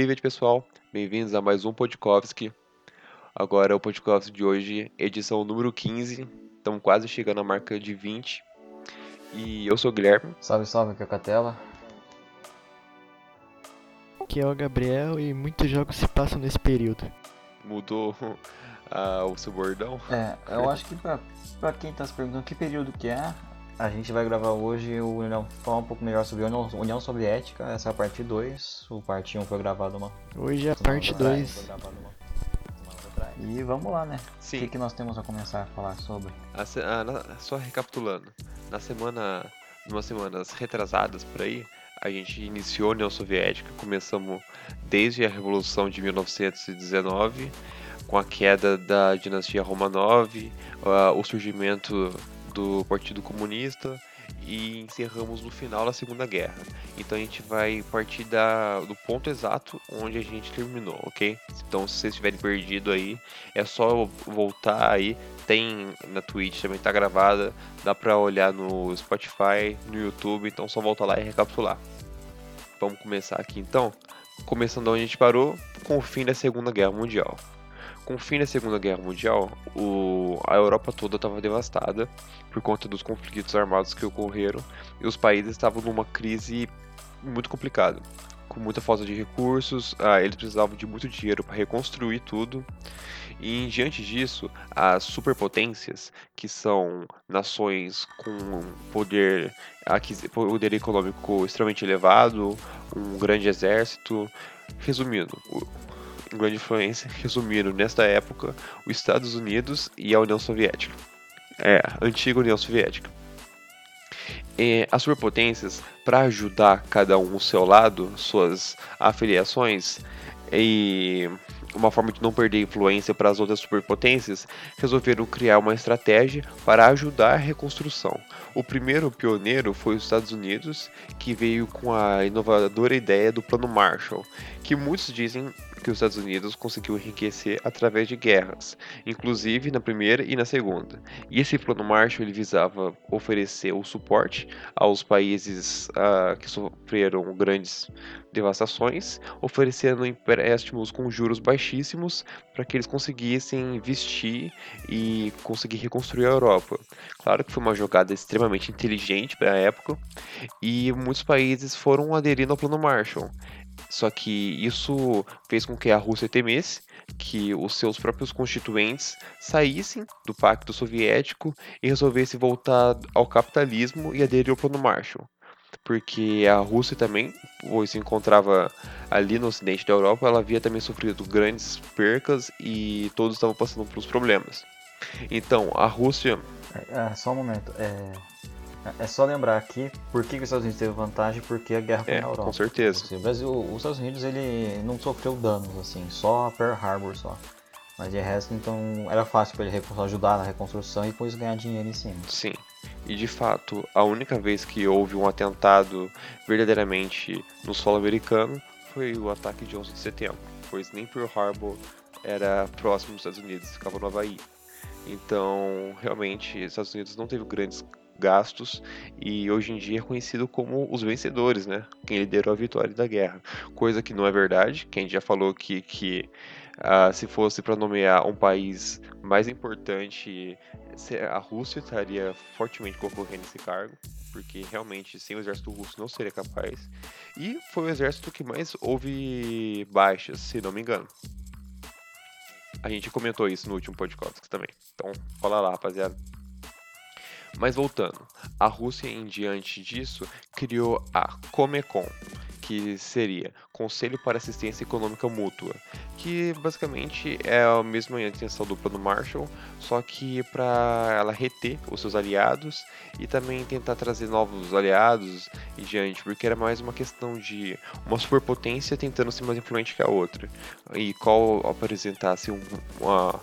Privet, pessoal. Bem-vindos a mais um Podkovski. Agora é o Podkovski de hoje, edição número 15. Estamos quase chegando à marca de 20. E eu sou o Guilherme. Salve, salve, aqui é a Catela. Aqui é o Gabriel e muitos jogos se passam nesse período. Mudou ah, o seu bordão? É, eu acho que pra, pra quem tá se perguntando que período que é, a gente vai gravar hoje o União, falar um pouco melhor sobre a União, União Soviética, essa é a parte 2. O parte 1 um foi gravado uma. Hoje é a parte 2. E vamos lá, né? Sim. O que, que nós temos a começar a falar sobre? A na- só recapitulando. Na semana. Umas semanas retrasadas por aí, a gente iniciou a União Soviética. Começamos desde a Revolução de 1919, com a queda da dinastia Romanov, ah, o surgimento do Partido Comunista e encerramos no final da Segunda Guerra. Então a gente vai partir da, do ponto exato onde a gente terminou, ok? Então se vocês estiverem perdido aí, é só voltar aí. Tem na Twitch também tá gravada, dá pra olhar no Spotify, no YouTube, então só voltar lá e recapitular. Vamos começar aqui então. Começando onde a gente parou, com o fim da Segunda Guerra Mundial. Com o fim da Segunda Guerra Mundial, o- a Europa toda estava devastada por conta dos conflitos armados que ocorreram e os países estavam numa crise muito complicada, com muita falta de recursos, ah, eles precisavam de muito dinheiro para reconstruir tudo. E diante disso, as superpotências, que são nações com poder, poder econômico extremamente elevado, um grande exército, resumindo, grande influência, resumindo, nesta época, os Estados Unidos e a União Soviética. É, a antiga União Soviética. E as superpotências, para ajudar cada um o seu lado, suas afiliações e uma forma de não perder influência para as outras superpotências, resolveram criar uma estratégia para ajudar a reconstrução. O primeiro pioneiro foi os Estados Unidos, que veio com a inovadora ideia do Plano Marshall, que muitos dizem que os Estados Unidos conseguiu enriquecer através de guerras, inclusive na primeira e na segunda. E esse plano Marshall ele visava oferecer o suporte aos países ah, que sofreram grandes devastações, oferecendo empréstimos com juros baixíssimos para que eles conseguissem investir e conseguir reconstruir a Europa. Claro que foi uma jogada extremamente inteligente para a época e muitos países foram aderindo ao plano Marshall. Só que isso fez com que a Rússia temesse que os seus próprios constituintes saíssem do Pacto Soviético e resolvessem voltar ao capitalismo e aderir ao Plano Marshall. Porque a Rússia também, pois se encontrava ali no ocidente da Europa, ela havia também sofrido grandes percas e todos estavam passando por problemas. Então, a Rússia É, é, só um momento. É, é só lembrar aqui por que, que os Estados Unidos teve vantagem, porque a guerra foi É, na Europa. com certeza. Assim, O Brasil, os Estados Unidos ele não sofreu danos assim, só a Pearl Harbor só. Mas de resto, então era fácil para ele ajudar na reconstrução e depois ganhar dinheiro em cima. Sim. E de fato, a única vez que houve um atentado verdadeiramente no solo americano foi o ataque de 11 de setembro, pois nem Pearl Harbor era próximo dos Estados Unidos, ficava no Havaí. Então, realmente, os Estados Unidos não teve grandes gastos e hoje em dia é conhecido como os vencedores, né? Quem liderou a vitória da guerra. Coisa que não é verdade, que a gente já falou que, que ah, se fosse para nomear um país mais importante, a Rússia estaria fortemente concorrendo nesse cargo, porque realmente sem o exército russo não seria capaz. E foi o exército que mais houve baixas, se não me engano. A gente comentou isso no último podcast também. Então, fala lá, rapaziada. Mas voltando, a Rússia em diante disso criou a Comecon, que seria Conselho para Assistência Econômica Mútua, que basicamente é a mesma intenção do Plano Marshall, só que para ela reter os seus aliados e também tentar trazer novos aliados e diante, porque era mais uma questão de uma superpotência tentando ser mais influente que a outra. E qual apresentasse um- uma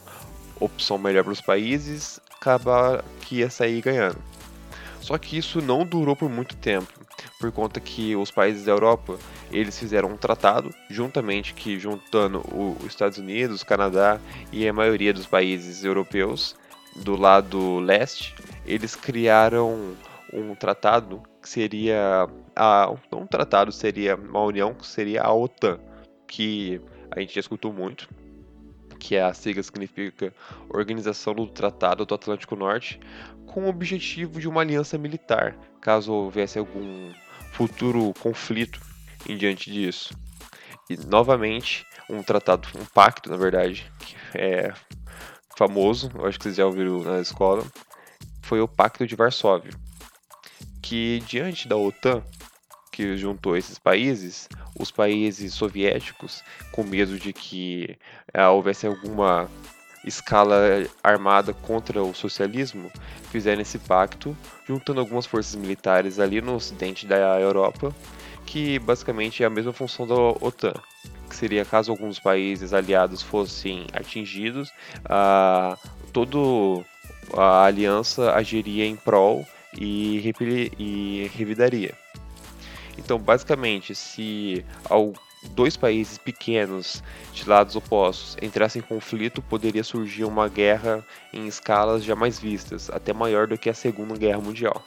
opção melhor para os países, acaba que ia sair ganhando. Só que isso não durou por muito tempo, por conta que os países da Europa eles fizeram um tratado juntamente que juntando os Estados Unidos, Canadá e a maioria dos países europeus do lado leste, eles criaram um tratado que seria a, não um tratado seria uma união que seria a OTAN, que a gente já escutou muito, que é a sigla significa Organização do Tratado do Atlântico Norte, com o objetivo de uma aliança militar, caso houvesse algum futuro conflito em diante disso. E novamente, um tratado, um pacto, na verdade, que é famoso, eu acho que vocês já ouviram na escola, foi o Pacto de Varsóvia, que diante da OTAN, que juntou esses países, os países soviéticos, com medo de que ah, houvesse alguma escala armada contra o socialismo, fizeram esse pacto, juntando algumas forças militares ali no ocidente da Europa, que basicamente é a mesma função da OTAN, que seria caso alguns países aliados fossem atingidos, ah, todo a aliança agiria em prol e, e revidaria. Então, basicamente, se dois países pequenos de lados opostos entrassem em conflito, poderia surgir uma guerra em escalas jamais vistas, até maior do que a Segunda Guerra Mundial.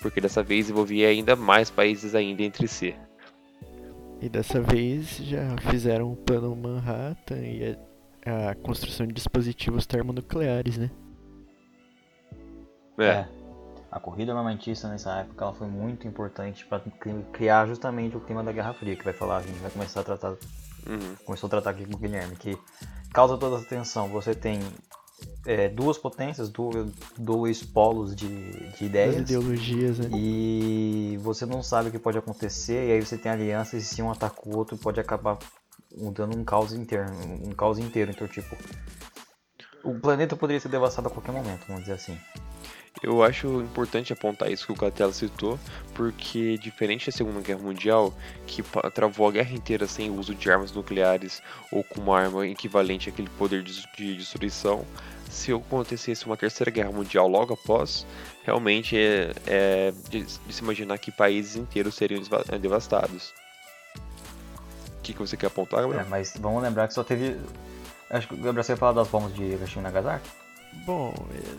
Porque dessa vez envolvia ainda mais países ainda entre si. E dessa vez já fizeram o plano Manhattan e a, a construção de dispositivos termonucleares, né? É. a corrida armamentista nessa época ela foi muito importante para criar justamente o clima da Guerra Fria, que vai falar, a gente vai começar a tratar. Uhum. Começou a tratar aqui com o Guilherme, que causa toda essa tensão. Você tem é, duas potências, dois, dois polos de, de ideias. As ideologias, né? E você não sabe o que pode acontecer, e aí você tem alianças e se um ataca o outro pode acabar dando um caos interno, um caos inteiro. Então, tipo, o planeta poderia ser devastado a qualquer momento, vamos dizer assim. Eu acho importante apontar isso que o Catela citou, porque diferente da Segunda Guerra Mundial, que travou a guerra inteira sem uso de armas nucleares ou com uma arma equivalente àquele poder de destruição, se acontecesse uma terceira guerra mundial logo após, realmente é, é de, se imaginar que países inteiros seriam devastados. O que, que você quer apontar, Gabriel? É, mas vamos lembrar que só teve. Acho que o Gabriel você falar das bombas de Hiroshima e Nagasaki? Bom,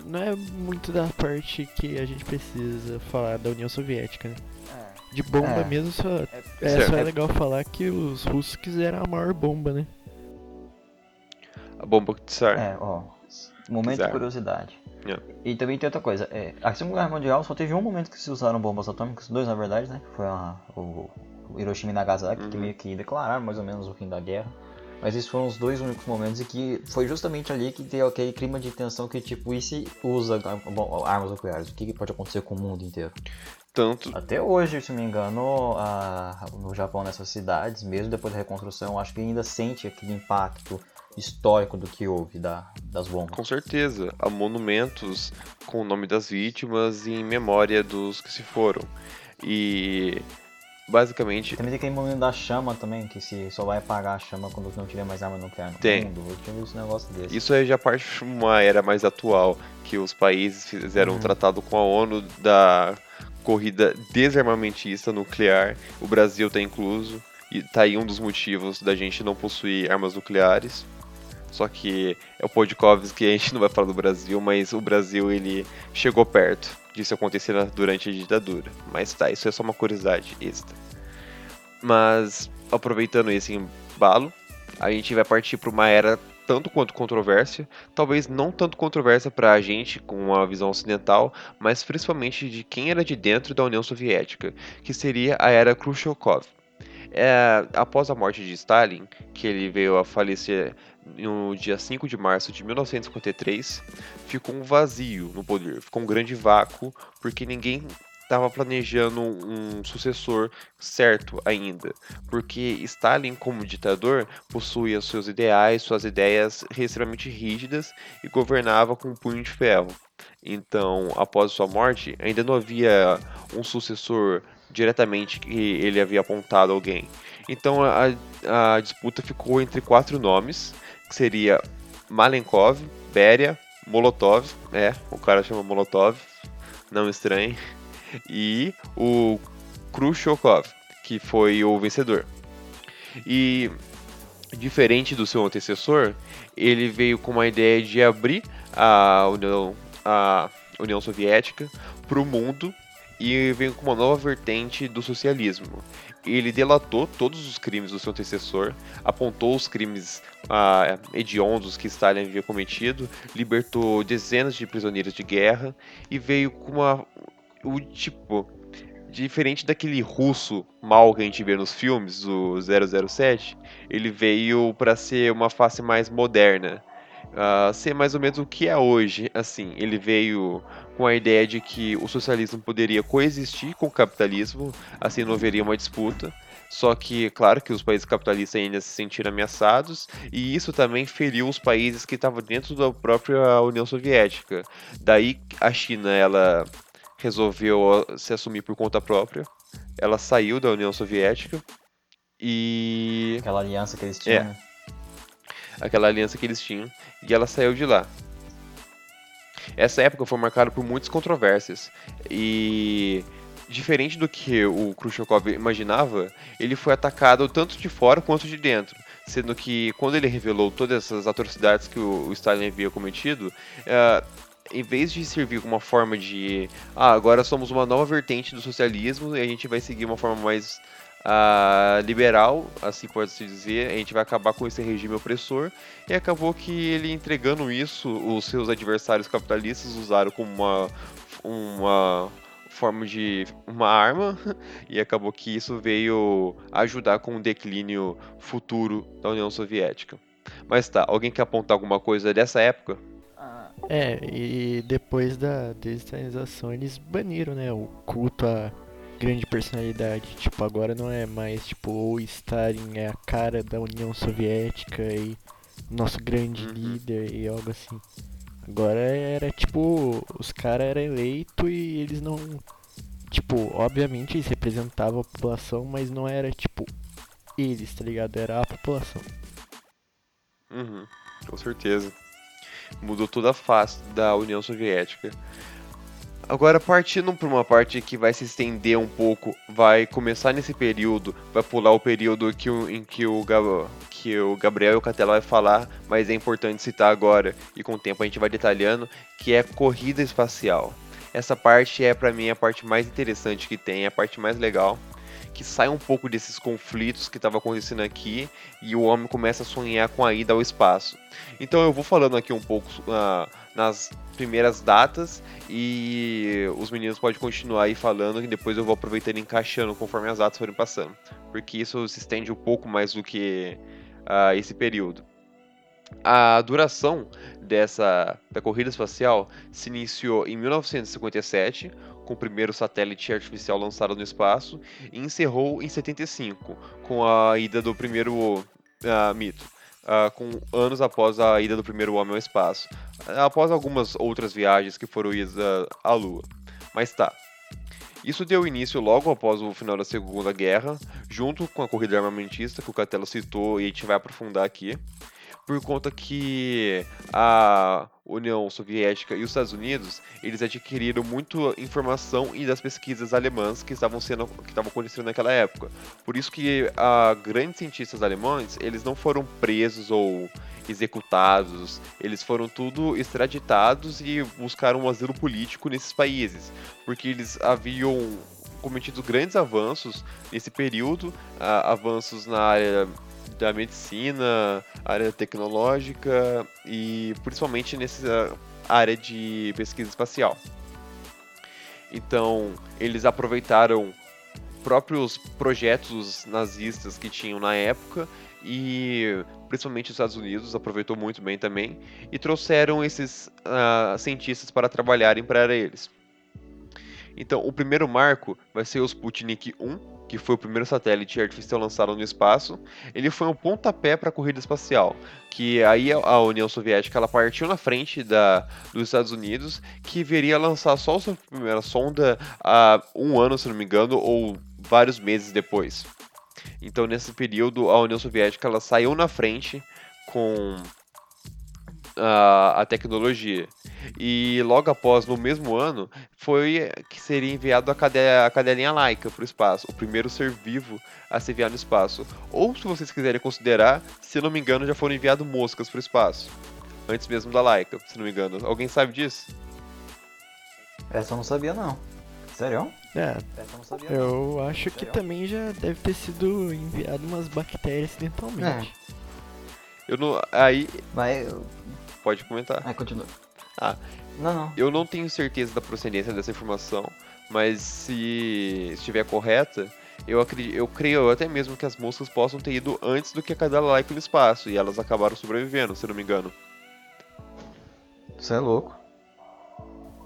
não é muito da parte que a gente precisa falar da União Soviética, né? É. De bomba é. mesmo, só é, é, só é legal falar que os russos quiseram a maior bomba, né? A bomba que Tsar. É, ó. Momento de curiosidade. Yeah. E também tem outra coisa. É, a Segunda Guerra Mundial só teve um momento que se usaram bombas atômicas, dois na verdade, né? Foi a, o, o Hiroshima e Nagasaki, uhum. que meio que declararam mais ou menos o fim da guerra. Mas esses foram os dois únicos momentos em que foi justamente ali que tem aquele clima de tensão que, tipo, e se usa armas nucleares? O que, que pode acontecer com o mundo inteiro? Tanto. Até hoje, se não me engano, a, no Japão, nessas cidades, mesmo depois da reconstrução, acho que ainda sente aquele impacto histórico do que houve da, das bombas. Com certeza. Há monumentos com o nome das vítimas e em memória dos que se foram. E basicamente. Também tem aquele momento da chama também, que se só vai apagar a chama quando não tiver mais arma nuclear no tem. mundo. Eu tinha visto um negócio desse. Isso é já parte de uma era mais atual, que os países fizeram uhum. um tratado com a ONU da corrida desarmamentista nuclear. O Brasil está incluso. E tá aí um dos motivos da gente não possuir armas nucleares. Só que é o Podkovsky que a gente não vai falar do Brasil, mas o Brasil ele chegou perto disso acontecer durante a ditadura. Mas tá, isso é só uma curiosidade extra. Mas aproveitando esse embalo, a gente vai partir para uma era tanto quanto controvérsia, talvez não tanto controvérsia para a gente com a visão ocidental, mas principalmente de quem era de dentro da União Soviética, que seria a era Khrushchev. É, após a morte de Stalin, que ele veio a falecer no dia 5 de março de 1953, ficou um vazio no poder, ficou um grande vácuo, porque ninguém estava planejando um sucessor certo ainda, porque Stalin, como ditador, possuía seus ideais, suas ideias extremamente rígidas e governava com um punho de ferro. Então, após sua morte, ainda não havia um sucessor diretamente que ele havia apontado alguém. Então, a, a disputa ficou entre quatro nomes que seria Malenkov, Beria, Molotov, é, o cara chama Molotov, não estranhe, e o Khrushchev, que foi o vencedor. E diferente do seu antecessor, ele veio com uma ideia de abrir a União, a União Soviética para o mundo e veio com uma nova vertente do socialismo. Ele delatou todos os crimes do seu antecessor, apontou os crimes ah, hediondos que Stalin havia cometido, libertou dezenas de prisioneiros de guerra e veio com uma. O tipo. Diferente daquele russo mal que a gente vê nos filmes, do 007, ele veio para ser uma face mais moderna, uh, ser mais ou menos o que é hoje. Assim, ele veio com a ideia de que o socialismo poderia coexistir com o capitalismo, assim não haveria uma disputa. Só que, claro que os países capitalistas ainda se sentiram ameaçados, e isso também feriu os países que estavam dentro da própria União Soviética. Daí a China ela resolveu se assumir por conta própria. Ela saiu da União Soviética e. Aquela aliança que eles tinham. É, aquela aliança que eles tinham. E ela saiu de lá. Essa época foi marcada por muitas controvérsias. E diferente do que o Khrushchev imaginava, ele foi atacado tanto de fora quanto de dentro, sendo que quando ele revelou todas essas atrocidades que o, Stalin havia cometido, uh, em vez de servir como uma forma de ah, agora somos uma nova vertente do socialismo e a gente vai seguir uma forma mais uh, liberal, assim pode-se dizer, a gente vai acabar com esse regime opressor. E acabou que ele entregando isso, os seus adversários capitalistas usaram como uma, uma forma de uma arma e acabou que isso veio ajudar com o declínio futuro da União Soviética. Mas tá, alguém quer apontar alguma coisa dessa época? É, e depois da desestalização eles baniram, né, o culto a grande personalidade. Tipo, agora não é mais tipo o Stalin é a cara da União Soviética e nosso grande uhum. líder e algo assim. Agora era tipo, os caras eram eleitos e eles não. Tipo, obviamente eles representavam a população, mas não era tipo eles, tá ligado? Era a população. Uhum, com certeza. Mudou toda a face da União Soviética. Agora, partindo para uma parte que vai se estender um pouco, vai começar nesse período, vai pular o período que em que o, que o Gabriel e o Catela vai falar, mas é importante citar agora, e com o tempo a gente vai detalhando, que é corrida espacial. Essa parte é para mim a parte mais interessante que tem, a parte mais legal, que sai um pouco desses conflitos que estavam acontecendo aqui e o homem começa a sonhar com a ida ao espaço. Então eu vou falando aqui um pouco uh, nas primeiras datas e os meninos podem continuar aí falando e depois eu vou aproveitando e encaixando conforme as datas forem passando, porque isso se estende um pouco mais do que uh, esse período. A duração dessa da corrida espacial se iniciou em 1957 com o primeiro satélite artificial lançado no espaço e encerrou em 75 com a ida do primeiro uh, mito, uh, com anos após a ida do primeiro homem ao espaço, após algumas outras viagens que foram idas à Lua. Mas tá. Isso deu início logo após o final da Segunda Guerra, junto com a corrida armamentista que o Catelo citou e a gente vai aprofundar aqui por conta que a União Soviética e os Estados Unidos eles adquiriram muito informação e das pesquisas alemãs que estavam sendo que estavam acontecendo naquela época. Por isso que a grandes cientistas alemães eles não foram presos ou executados, eles foram tudo extraditados e buscaram um asilo político nesses países, porque eles haviam cometido grandes avanços nesse período, uh, avanços na área da medicina, área tecnológica e principalmente nessa área de pesquisa espacial. Então, eles aproveitaram próprios projetos nazistas que tinham na época e principalmente os Estados Unidos aproveitou muito bem também e trouxeram esses uh, cientistas para trabalharem para eles. Então, o primeiro marco vai ser o Sputnik 1, que foi o primeiro satélite artificial lançado no espaço, ele foi um pontapé para a corrida espacial, que aí a União Soviética ela partiu na frente da, dos Estados Unidos, que viria lançar só a sua primeira sonda há um ano, se não me engano, ou vários meses depois. Então, nesse período, a União Soviética ela saiu na frente com a, a tecnologia. E logo após, no mesmo ano, foi que seria enviado a, cade a cadelinha Laika para o espaço, o primeiro ser vivo a ser enviado no espaço. Ou, se vocês quiserem considerar, se não me engano, já foram enviadas moscas para o espaço. Antes mesmo da Laika, se não me engano. Alguém sabe disso? Essa eu não sabia, não. Sério? É, eu acho que também já deve ter sido enviado umas bactérias acidentalmente. É. Eu não. Aí. Mas. Pode comentar. Aí continua. Ah. Não, não. Eu não tenho certeza da procedência dessa informação, mas se estiver correta, eu, acredito, eu creio até mesmo que as moscas possam ter ido antes do que a cadela laica no espaço, e elas acabaram sobrevivendo, se não me engano. Você é louco.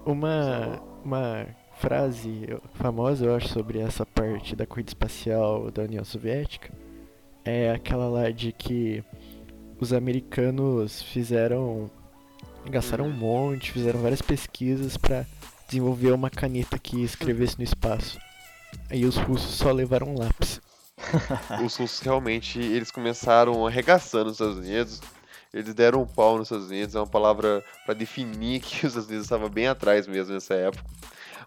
Uma, uma frase famosa, eu acho, sobre essa parte da corrida espacial da União Soviética é aquela lá de que os americanos fizeram. gastaram um monte, fizeram várias pesquisas para desenvolver uma caneta que escrevesse no espaço. Aí os russos só levaram um lápis. os russos realmente eles começaram arregaçando os Estados Unidos. Eles deram um pau nos Estados Unidos, é uma palavra para definir que os Estados Unidos estavam bem atrás mesmo nessa época.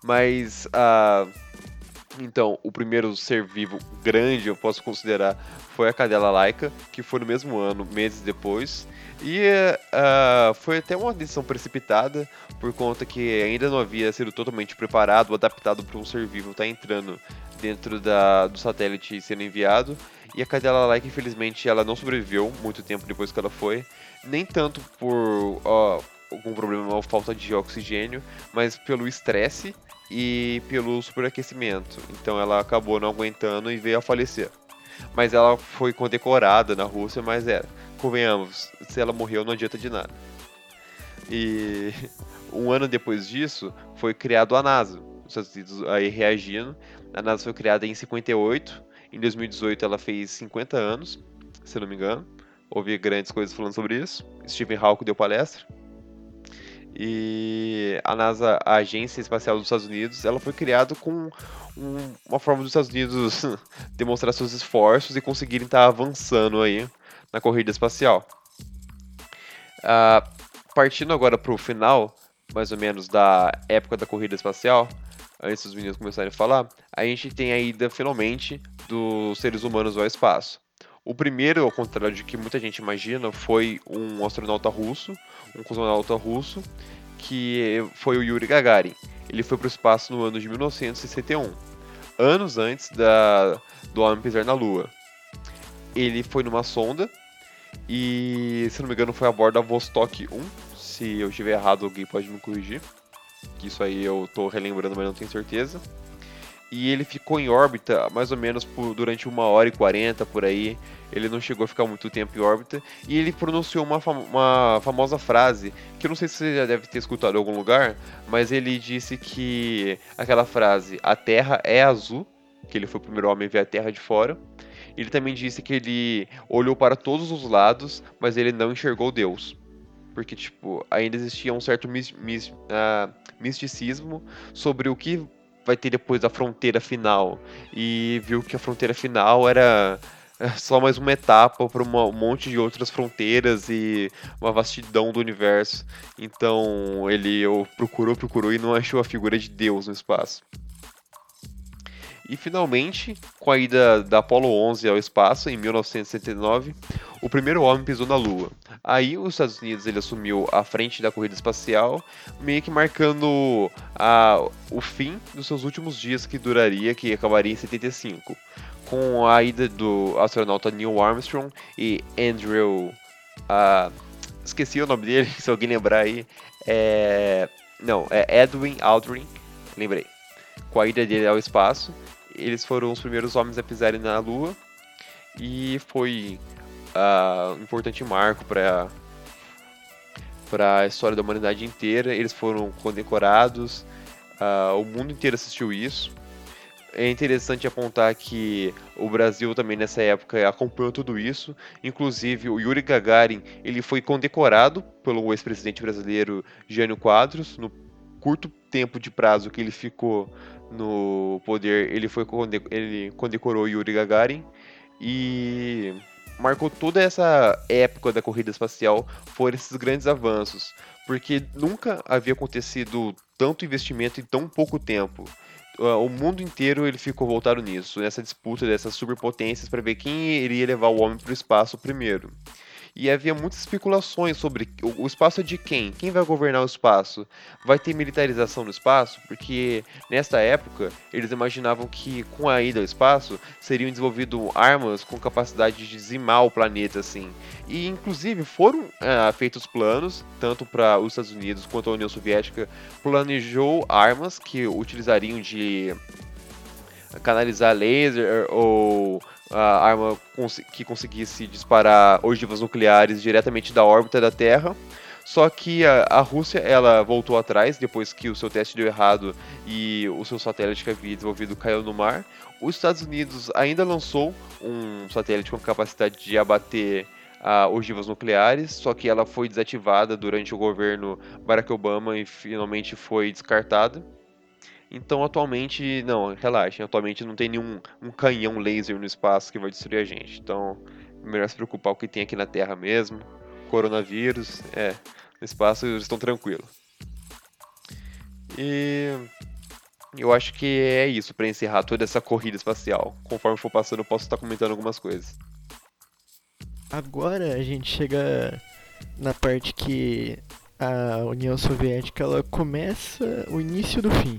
Mas a. Uh então, o primeiro ser vivo grande, eu posso considerar, foi a cadela laica, que foi no mesmo ano, meses depois. E uh, foi até uma decisão precipitada, por conta que ainda não havia sido totalmente preparado adaptado para um ser vivo estar tá entrando dentro da, do satélite sendo enviado. E a cadela laica, infelizmente, ela não sobreviveu muito tempo depois que ela foi. Nem tanto por uh, algum problema ou falta de oxigênio, mas pelo estresse e pelo superaquecimento. Então ela acabou não aguentando e veio a falecer. Mas ela foi condecorada na Rússia, mas é, convenhamos, se ela morreu não adianta de nada. E um ano depois disso foi criado a NASA, os Estados Unidos aí reagindo. A NASA foi criada em 58, em 2018 ela fez 50 anos, se não me engano. Ouvi grandes coisas falando sobre isso. Stephen Hawking deu palestra. E a NASA, a Agência Espacial dos Estados Unidos, ela foi criada com um, uma forma dos Estados Unidos demonstrar seus esforços e conseguirem estar avançando aí na corrida espacial. Uh, partindo agora para o final, mais ou menos, da época da corrida espacial, antes dos meninos começarem a falar, a gente tem a ida finalmente dos seres humanos ao espaço. O primeiro, ao contrário de que muita gente imagina, foi um astronauta russo, um cosmonauta russo, que foi o Yuri Gagarin. Ele foi para o espaço no ano de 1961, anos antes da, do homem pisar na Lua. Ele foi numa sonda e, se não me engano, foi a bordo da Vostok 1. Se eu estiver errado, alguém pode me corrigir. Que isso aí eu estou relembrando, mas não tenho certeza e ele ficou em órbita mais ou menos por, durante uma hora e quarenta por aí. Ele não chegou a ficar muito tempo em órbita e ele pronunciou uma, fam uma famosa frase que eu não sei se você já deve ter escutado em algum lugar, mas ele disse que aquela frase "A Terra é azul", que ele foi o primeiro homem a ver a Terra de fora. Ele também disse que ele olhou para todos os lados, mas ele não enxergou Deus porque tipo ainda existia um certo mis, mis, uh, misticismo sobre o que vai ter depois da fronteira final. E viu que a fronteira final era é, só mais uma etapa para um monte de outras fronteiras e uma vastidão do universo. Então ele procurou, procurou e não achou a figura de Deus no espaço. E finalmente, com a ida da Apollo 11 ao espaço em 1969, o primeiro homem pisou na Lua. Aí os Estados Unidos ele assumiu a frente da corrida espacial, meio que marcando a, o fim dos seus últimos dias que duraria, que acabaria em 75, com a ida do astronauta Neil Armstrong e Andrew, uh, esqueci o nome dele, se alguém lembrar aí, é, não, é Edwin Aldrin, lembrei, com a ida dele ao espaço eles foram os primeiros homens a pisarem na Lua e foi uh, um importante marco para para a história da humanidade inteira. Eles foram condecorados, uh, o mundo inteiro assistiu isso. É interessante apontar que o Brasil também nessa época acompanhou tudo isso. Inclusive o Yuri Gagarin ele foi condecorado pelo ex-presidente brasileiro Jânio Quadros no curto tempo de prazo que ele ficou no poder, ele foi ele condecorou Yuri Gagarin e marcou toda essa época da corrida espacial por esses grandes avanços, porque nunca havia acontecido tanto investimento em tão pouco tempo. O mundo inteiro ele ficou voltado nisso, nessa disputa dessas superpotências para ver quem iria levar o homem para o espaço primeiro. E havia muitas especulações sobre o, espaço é de quem? Quem vai governar o espaço? Vai ter militarização no espaço? Porque nesta época eles imaginavam que com a ida ao espaço seriam desenvolvidas armas com capacidade de dizimar o planeta assim. E inclusive foram uh, feitos planos, tanto para os Estados Unidos quanto a União Soviética planejou armas que utilizariam de canalizar laser ou a arma que conseguisse disparar ogivas nucleares diretamente da órbita da Terra. Só que a, a, Rússia ela voltou atrás depois que o seu teste deu errado e o seu satélite que havia desenvolvido caiu no mar. Os Estados Unidos ainda lançou um satélite com capacidade de abater ogivas nucleares, só que ela foi desativada durante o governo Barack Obama e finalmente foi descartada. Então, atualmente, não, relaxem, atualmente não tem nenhum um canhão laser no espaço que vai destruir a gente. Então, melhor se preocupar com o que tem aqui na Terra mesmo. Coronavírus, é, no espaço eles estão tranquilos. E eu acho que é isso para encerrar toda essa corrida espacial. Conforme for passando, eu posso estar comentando algumas coisas. Agora a gente chega na parte que a União Soviética ela começa o início do fim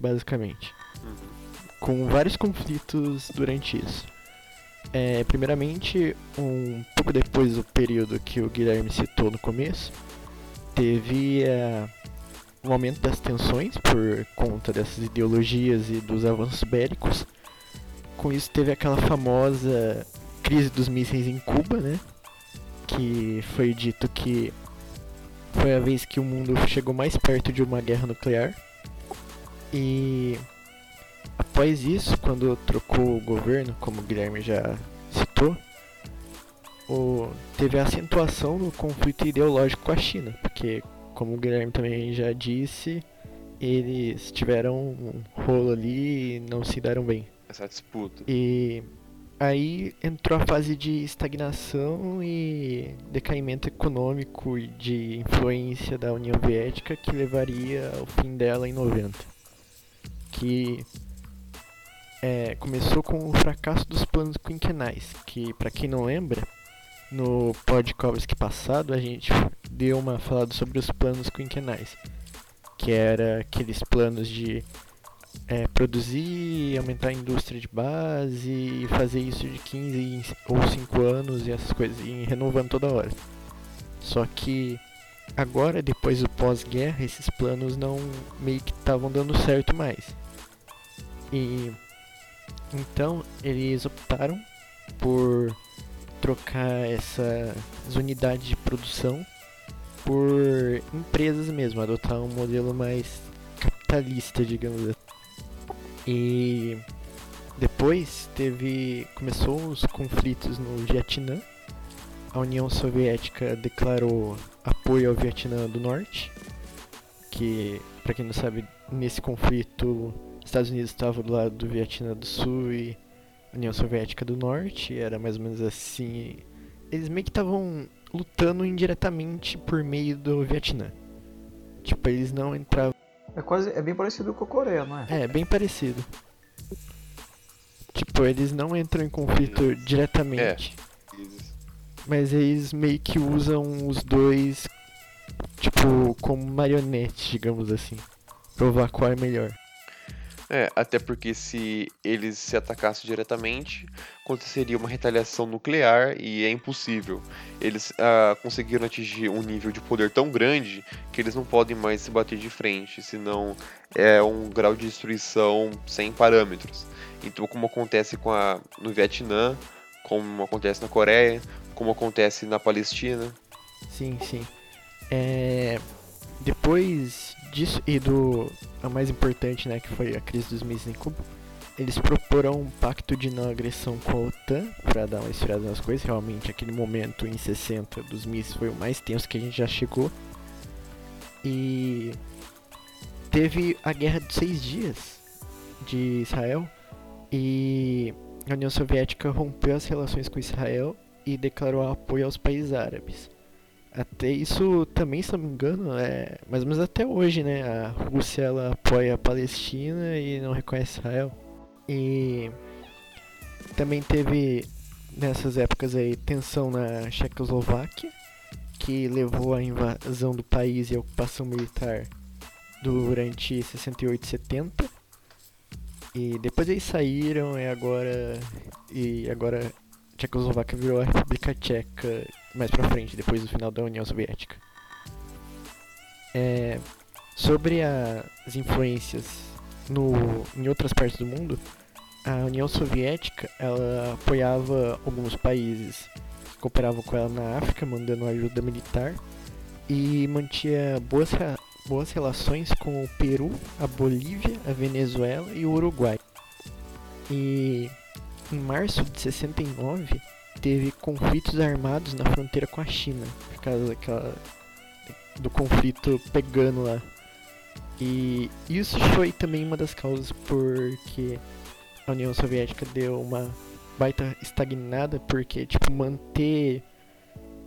basicamente. Uhum. Com vários conflitos durante isso. É, primeiramente, um pouco depois do período que o Guilherme citou no começo, teve é, um aumento das tensões por conta dessas ideologias e dos avanços bélicos. Com isso, teve aquela famosa crise dos mísseis em Cuba, né? Que foi dito que foi a vez que o mundo chegou mais perto de uma guerra nuclear. E após isso, quando trocou o governo, como o Guilherme já citou, o, teve a acentuação no conflito ideológico com a China, porque, como o Guilherme também já disse, eles tiveram um rolo ali e não se deram bem. Essa disputa. E aí entrou a fase de estagnação e decaimento econômico e de influência da União Soviética que levaria ao fim dela em 90 que é, começou com o fracasso dos planos quinquenais, que para quem não lembra, no podcast passado a gente deu uma falada sobre os planos quinquenais, que era aqueles planos de é, produzir, aumentar a indústria de base e fazer isso de 15 ou 5 anos e essas coisas, e renovando toda hora. Só que agora, depois do pós-guerra, esses planos não meio que estavam dando certo mais. E então eles optaram por trocar essas unidades de produção por empresas mesmo, adotar um modelo mais capitalista, digamos assim. E depois teve começou os conflitos no Vietnã. A União Soviética declarou apoio ao Vietnã do Norte, que para quem não sabe, nesse conflito Estados Unidos estava do lado do Vietnã do Sul e União Soviética do Norte, era mais ou menos assim. Eles meio que estavam lutando indiretamente por meio do Vietnã. Tipo, eles não entravam. É quase. É bem parecido com a Coreia, não é? É, bem parecido. Tipo, eles não entram em conflito diretamente. É. Mas eles meio que usam os dois, tipo, como marionete, digamos assim. Provar qual é melhor. É, até porque se eles se atacassem diretamente, aconteceria uma retaliação nuclear e é impossível. Eles ah, conseguiram atingir um nível de poder tão grande que eles não podem mais se bater de frente, senão é um grau de destruição sem parâmetros. Então, como acontece com a, no Vietnã, como acontece na Coreia, como acontece na Palestina. Sim, sim. É... Depois disso e do a mais importante, né, que foi a crise dos mísseis em Cuba, eles proporam um pacto de não agressão com a OTAN para dar uma esfriada nas coisas. Realmente, aquele momento em 60 dos mísseis foi o mais tenso que a gente já chegou. E teve a Guerra dos Seis Dias de Israel e a União Soviética rompeu as relações com Israel e declarou apoio aos países árabes. Até isso também, se não me engano, é mais ou menos até hoje, né? A Rússia ela apoia a Palestina e não reconhece Israel. E também teve nessas épocas aí tensão na Checoslováquia, que levou à invasão do país e à ocupação militar durante 68 e 70. E depois eles saíram e agora e agora Tchecoslováquia virou a República Tcheca mais pra frente, depois do final da União Soviética. É, sobre as influências no, em outras partes do mundo, a União Soviética ela apoiava alguns países que cooperavam com ela na África, mandando ajuda militar, e mantinha boas, boas relações com o Peru, a Bolívia, a Venezuela e o Uruguai. E em março de 69 teve conflitos armados na fronteira com a China, por causa daquela, do conflito pegando lá. E isso foi também uma das causas porque a União Soviética deu uma baita estagnada, porque tipo manter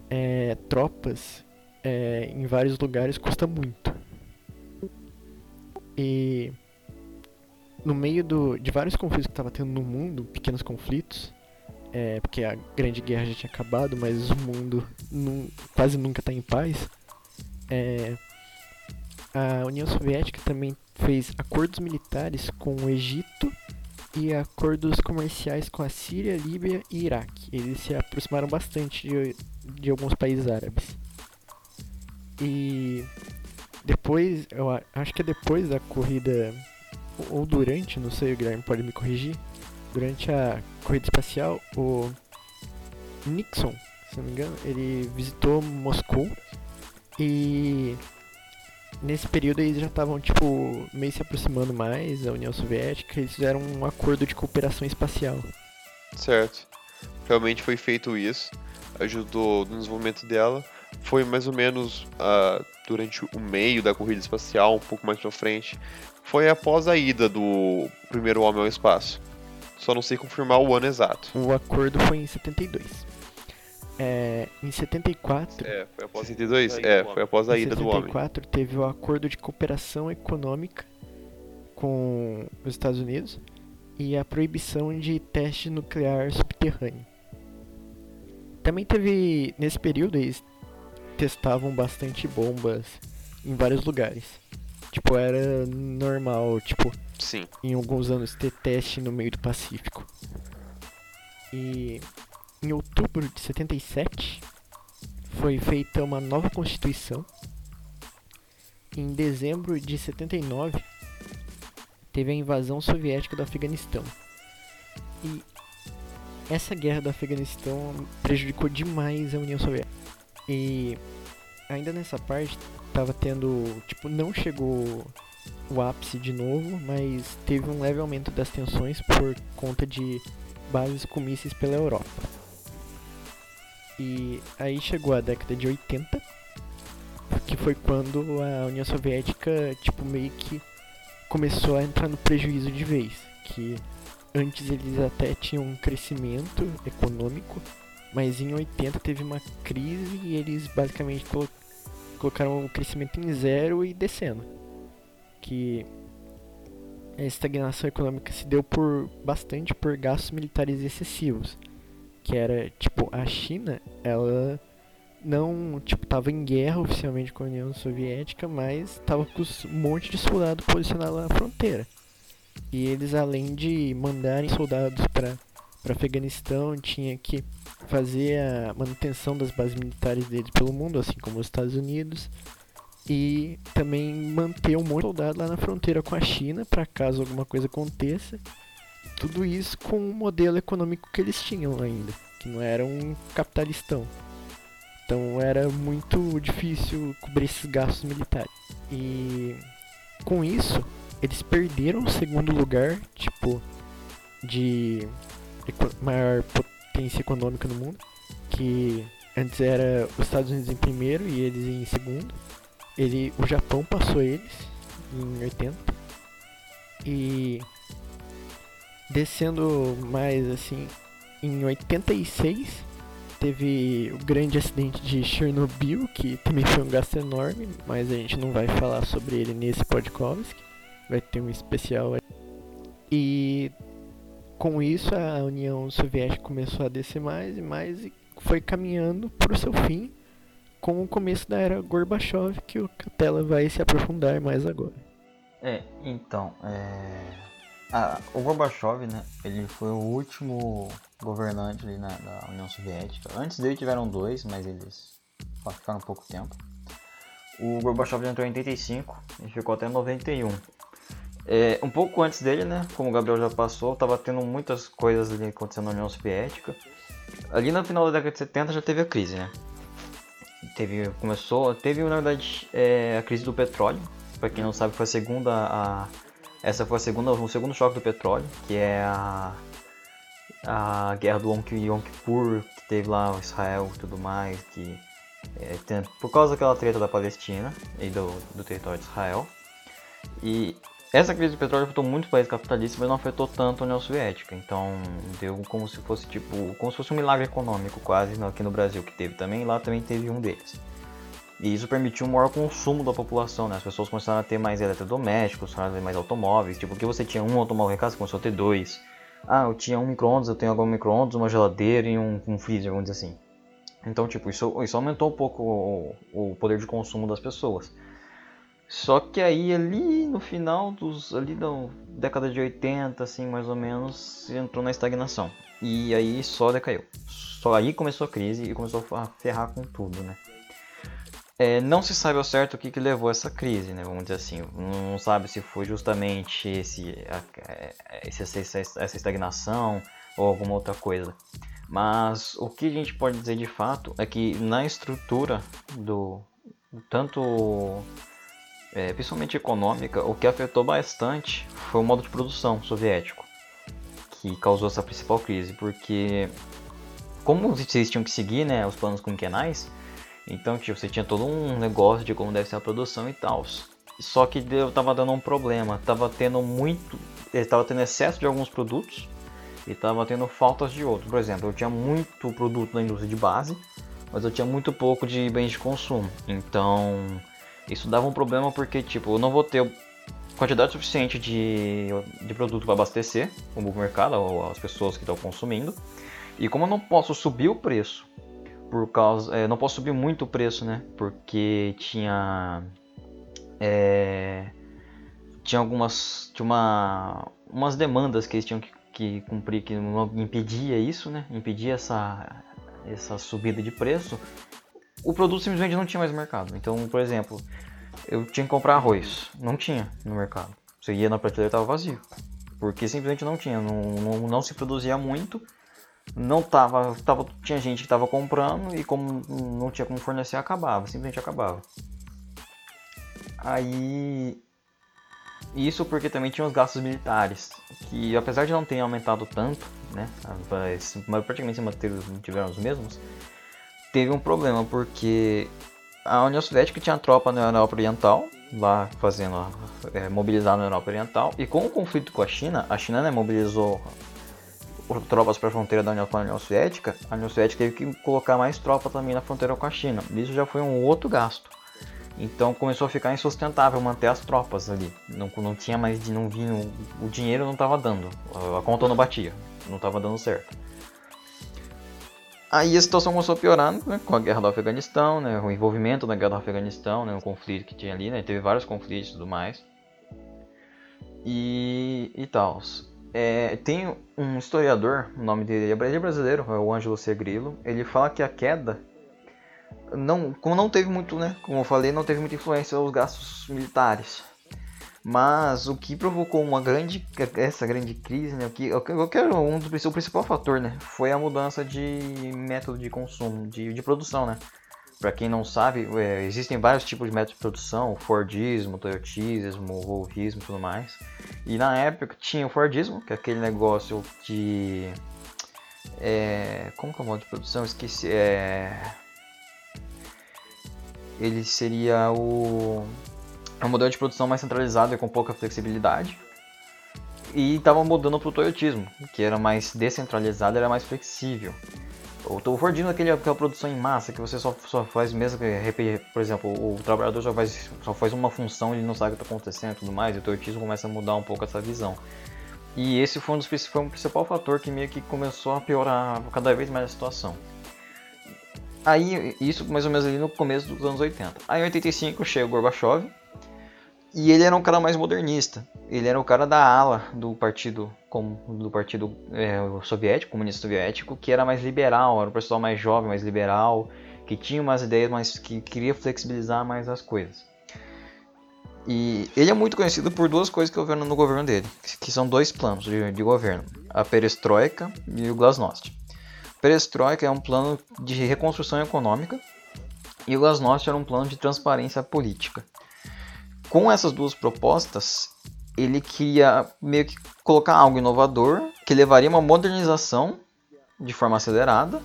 é, tropas é, em vários lugares custa muito. E no meio do, de vários conflitos que estava tendo no mundo, pequenos conflitos, é, porque a Grande Guerra já tinha acabado, mas o mundo quase nunca está em paz. É, a União Soviética também fez acordos militares com o Egito e acordos comerciais com a Síria, Líbia e Iraque. Eles se aproximaram bastante de, de alguns países árabes. E depois, eu acho que é depois da corrida, ou durante, não sei, o Guilherme pode me corrigir, durante a corrida espacial, o Nixon, se não me engano, ele visitou Moscou e nesse período eles já estavam tipo meio se aproximando mais da União Soviética, eles fizeram um acordo de cooperação espacial. Certo. Realmente foi feito isso, ajudou no desenvolvimento dela. Foi mais ou menos uh, durante o meio da corrida espacial, um pouco mais pra frente. Foi após a ida do primeiro homem ao espaço. Só não sei confirmar o ano exato. O acordo foi em 72. É, em 74. É, foi após 72? É, foi após a ida do homem. Em 74 teve o acordo de cooperação econômica com os Estados Unidos e a proibição de teste nuclear subterrâneo. Também teve, nesse período, eles testavam bastante bombas em vários lugares. Tipo, era normal, tipo, Sim. em alguns anos ter teste no meio do Pacífico. E em outubro de 77 foi feita uma nova constituição. Em dezembro de 79 teve a invasão soviética do Afeganistão. E essa guerra do Afeganistão prejudicou demais a União Soviética. E ainda nessa parte tava tendo, tipo, não chegou o ápice de novo, mas teve um leve aumento das tensões por conta de bases com mísseis pela Europa. E aí chegou a década de 80, que foi quando a União Soviética, tipo, meio que começou a entrar no prejuízo de vez, que antes eles até tinham um crescimento econômico, mas em 80 teve uma crise e eles basicamente colocaram o crescimento em zero e descendo. Que a estagnação econômica se deu por bastante por gastos militares excessivos. Que era, tipo, a China, ela não, tipo, tava em guerra oficialmente com a União Soviética, mas tava com um monte de soldado posicionado na fronteira. E eles, além de mandarem soldados para para Afeganistão, tinha que fazer a manutenção das bases militares deles pelo mundo, assim como os Estados Unidos, e também manter um monte de soldado lá na fronteira com a China, para caso alguma coisa aconteça. Tudo isso com o modelo econômico que eles tinham ainda, que não era um capitalistão. Então era muito difícil cobrir esses gastos militares. E com isso, eles perderam o segundo lugar, tipo, de maior potência econômica no mundo, que antes era os Estados Unidos em primeiro e eles em segundo. Ele, o Japão passou eles em 80 e descendo mais assim, em 86 teve o grande acidente de Chernobyl, que também foi um gasto enorme, mas a gente não vai falar sobre ele nesse podcast, vai ter um especial. E com isso a União Soviética começou a descer mais e mais e foi caminhando para o seu fim com o começo da era Gorbachev, que o Capela vai se aprofundar mais agora. É, então, é... Ah, o Gorbachev, né, ele foi o último governante ali na, da União Soviética. Antes dele tiveram dois, mas eles ficaram pouco tempo. O Gorbachev entrou em 85 e ficou até 91. É, um pouco antes dele, né, como o Gabriel já passou, estava tendo muitas coisas ali acontecendo na União Soviética. Ali no final da década de 70 já teve a crise, né? Teve, começou, teve na verdade é, a crise do petróleo. Para quem não sabe, foi a segunda, a, essa foi a segunda, o segundo choque do petróleo, que é a, a guerra do Yom Kippur, que teve lá Israel e tudo mais, que é, tem, por causa daquela treta da Palestina e do, do território de Israel. E essa crise do petróleo afetou muito países capitalistas, mas não afetou tanto a União Soviética. Então deu como se fosse tipo, como se fosse um milagre econômico quase aqui no Brasil que teve também, lá também teve um deles. E isso permitiu um maior consumo da população, né? As pessoas começaram a ter mais eletrodomésticos, começaram a ter mais automóveis. Tipo, que você tinha um automóvel em casa, começou a ter dois. Ah, eu tinha um micro-ondas, eu tenho agora um micro-ondas, uma geladeira e um, um freezer, vamos dizer assim. Então, tipo, isso, isso aumentou um pouco o, o poder de consumo das pessoas. Só que aí ali no final dos ali da década de 80, assim, mais ou menos, entrou na estagnação. E aí só decaiu. Só aí começou a crise e começou a ferrar com tudo, né? É, não se sabe ao certo o que, que levou essa crise, né? Vamos dizer assim, não sabe se foi justamente esse, esse essa, essa estagnação ou alguma outra coisa. Mas o que a gente pode dizer de fato é que na estrutura do tanto é, principalmente econômica, o que afetou bastante foi o modo de produção soviético, que causou essa principal crise, porque como vocês tinham que seguir né, os planos quinquenais, então tipo, você tinha todo um negócio de como deve ser a produção e tal. Só que estava dando um problema, estava tendo muito, estava tendo excesso de alguns produtos e estava tendo faltas de outros. Por exemplo, eu tinha muito produto na indústria de base, mas eu tinha muito pouco de bens de consumo. Então, isso dava um problema porque, tipo, eu não vou ter quantidade suficiente de, de produto para abastecer o mercado, ou as pessoas que estão consumindo. E como eu não posso subir o preço, por causa. É, não posso subir muito o preço, né? Porque tinha. É, tinha algumas. Tinha uma, umas demandas que eles tinham que, que cumprir que impedia isso, né? Impedia essa, essa subida de preço o produto simplesmente não tinha mais mercado. Então, por exemplo, eu tinha que comprar arroz. Não tinha no mercado. Você ia na prateleira estava vazio. Porque simplesmente não tinha. Não, não, não, se produzia muito. Não tava, tava. Tinha gente que estava comprando e como não tinha como fornecer, acabava. Simplesmente acabava. Aí. Isso porque também tinha os gastos militares. Que apesar de não ter aumentado tanto, né? Mas praticamente se mantiveram os mesmos teve um problema, porque a União Soviética tinha tropa na Europa Oriental, lá fazendo, é, mobilizar na Europa Oriental, e com o conflito com a China, a China né, mobilizou tropas para a fronteira da União União Soviética, a União Soviética teve que colocar mais tropas também na fronteira com a China. Isso já foi um outro gasto. Então começou a ficar insustentável manter as tropas ali. Não, não tinha mais, não vinha, o dinheiro não estava dando, a conta não batia, não estava dando certo. Aí a situação começou a piorar né, com a guerra do Afeganistão, né, o envolvimento da guerra do Afeganistão, né, o conflito que tinha ali, né, teve vários conflitos e tudo mais. E, e tal. É, tem um historiador, o nome dele é brasileiro, é o Ângelo Segrilo. Ele fala que a queda, não, como não teve muito, né, como eu falei, não teve muita influência aos gastos militares. Mas o que provocou uma grande, essa grande crise, né? O que, eu quero um dos, o principal fator, né? Foi a mudança de método de consumo, de, de produção, né? Para quem não sabe, é, existem vários tipos de métodos de produção, Fordismo, Toyotismo, o Volvismo e tudo mais. E na época tinha o Fordismo, que é aquele negócio de... É, como que é o modo de produção? esqueci. É, ele seria o é um modelo de produção mais centralizado e com pouca flexibilidade. E estava mudando para o Toyotismo, que era mais descentralizado, era mais flexível. O Fordismo é aquela produção em massa que você só, só faz mesmo que, por exemplo, o trabalhador só faz, só faz uma função e ele não sabe o que está acontecendo e tudo mais, e o Toyotismo começa a mudar um pouco essa visão. E esse foi um dos foi um principal fator que meio que começou a piorar cada vez mais a situação. Aí, isso mais ou menos ali no começo dos anos 80. Aí em 85 chega o Gorbachev, e ele era um cara mais modernista. Ele era o cara da ala do partido do partido é, soviético, comunista soviético, que era mais liberal, era um pessoal mais jovem, mais liberal, que tinha umas ideias, mas que queria flexibilizar mais as coisas. E ele é muito conhecido por duas coisas que houveram no governo dele, que são dois planos de, de governo: a perestroika e o glasnost. Perestroika é um plano de reconstrução econômica e o glasnost era um plano de transparência política. Com essas duas propostas, ele queria meio que colocar algo inovador que levaria uma modernização de forma acelerada,